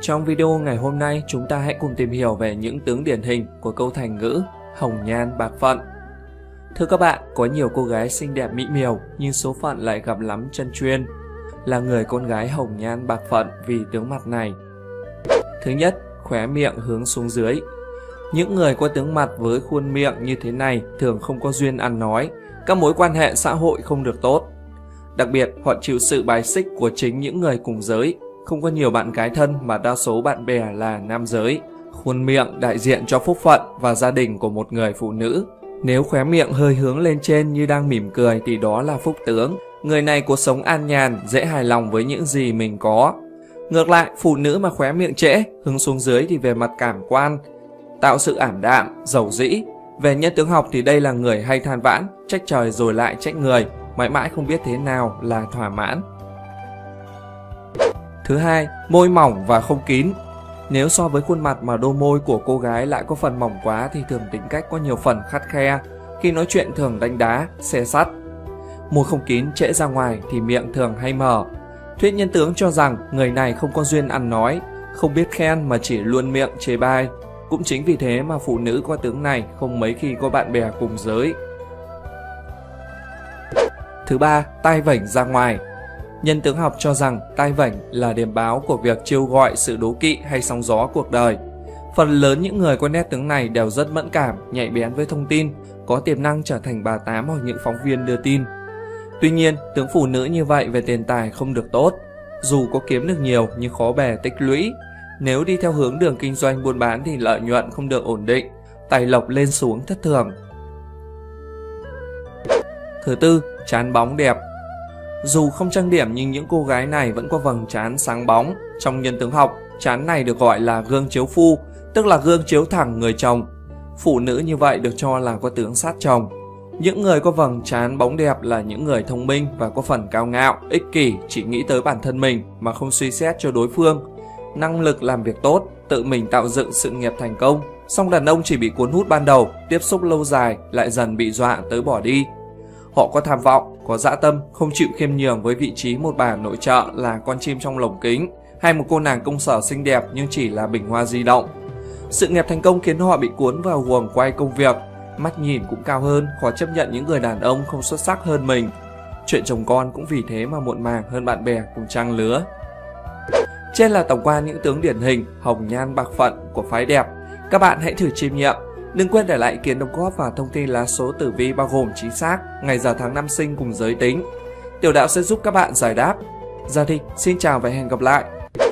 Trong video ngày hôm nay, chúng ta hãy cùng tìm hiểu về những tướng điển hình của câu thành ngữ hồng nhan bạc phận. Thưa các bạn, có nhiều cô gái xinh đẹp mỹ miều nhưng số phận lại gặp lắm chân chuyên. Là người con gái hồng nhan bạc phận vì tướng mặt này. Thứ nhất, khóe miệng hướng xuống dưới. Những người có tướng mặt với khuôn miệng như thế này thường không có duyên ăn nói, các mối quan hệ xã hội không được tốt. Đặc biệt, họ chịu sự bài xích của chính những người cùng giới không có nhiều bạn gái thân mà đa số bạn bè là nam giới. Khuôn miệng đại diện cho phúc phận và gia đình của một người phụ nữ. Nếu khóe miệng hơi hướng lên trên như đang mỉm cười thì đó là phúc tướng. Người này cuộc sống an nhàn, dễ hài lòng với những gì mình có. Ngược lại, phụ nữ mà khóe miệng trễ, hướng xuống dưới thì về mặt cảm quan, tạo sự ảm đạm, giàu dĩ. Về nhân tướng học thì đây là người hay than vãn, trách trời rồi lại trách người, mãi mãi không biết thế nào là thỏa mãn. Thứ hai, môi mỏng và không kín. Nếu so với khuôn mặt mà đôi môi của cô gái lại có phần mỏng quá thì thường tính cách có nhiều phần khắt khe, khi nói chuyện thường đánh đá, xe sắt. Môi không kín trễ ra ngoài thì miệng thường hay mở. Thuyết nhân tướng cho rằng người này không có duyên ăn nói, không biết khen mà chỉ luôn miệng chê bai. Cũng chính vì thế mà phụ nữ có tướng này không mấy khi có bạn bè cùng giới. Thứ ba, tai vảnh ra ngoài. Nhân tướng học cho rằng tai vảnh là điểm báo của việc chiêu gọi sự đố kỵ hay sóng gió cuộc đời. Phần lớn những người có nét tướng này đều rất mẫn cảm, nhạy bén với thông tin, có tiềm năng trở thành bà tám hoặc những phóng viên đưa tin. Tuy nhiên, tướng phụ nữ như vậy về tiền tài không được tốt. Dù có kiếm được nhiều nhưng khó bè tích lũy. Nếu đi theo hướng đường kinh doanh buôn bán thì lợi nhuận không được ổn định, tài lộc lên xuống thất thường. Thứ tư, chán bóng đẹp dù không trang điểm nhưng những cô gái này vẫn có vầng trán sáng bóng. Trong nhân tướng học, trán này được gọi là gương chiếu phu, tức là gương chiếu thẳng người chồng. Phụ nữ như vậy được cho là có tướng sát chồng. Những người có vầng trán bóng đẹp là những người thông minh và có phần cao ngạo, ích kỷ, chỉ nghĩ tới bản thân mình mà không suy xét cho đối phương. Năng lực làm việc tốt, tự mình tạo dựng sự nghiệp thành công. Song đàn ông chỉ bị cuốn hút ban đầu, tiếp xúc lâu dài lại dần bị dọa tới bỏ đi. Họ có tham vọng, có dã tâm, không chịu khiêm nhường với vị trí một bà nội trợ là con chim trong lồng kính, hay một cô nàng công sở xinh đẹp nhưng chỉ là bình hoa di động. Sự nghiệp thành công khiến họ bị cuốn vào guồng quay công việc, mắt nhìn cũng cao hơn, khó chấp nhận những người đàn ông không xuất sắc hơn mình. Chuyện chồng con cũng vì thế mà muộn màng hơn bạn bè cùng trang lứa. Trên là tổng quan những tướng điển hình, hồng nhan bạc phận của phái đẹp. Các bạn hãy thử chiêm nghiệm Đừng quên để lại ý kiến đóng góp và thông tin lá số tử vi bao gồm chính xác, ngày giờ tháng năm sinh cùng giới tính. Tiểu đạo sẽ giúp các bạn giải đáp. Dạ giờ thì xin chào và hẹn gặp lại.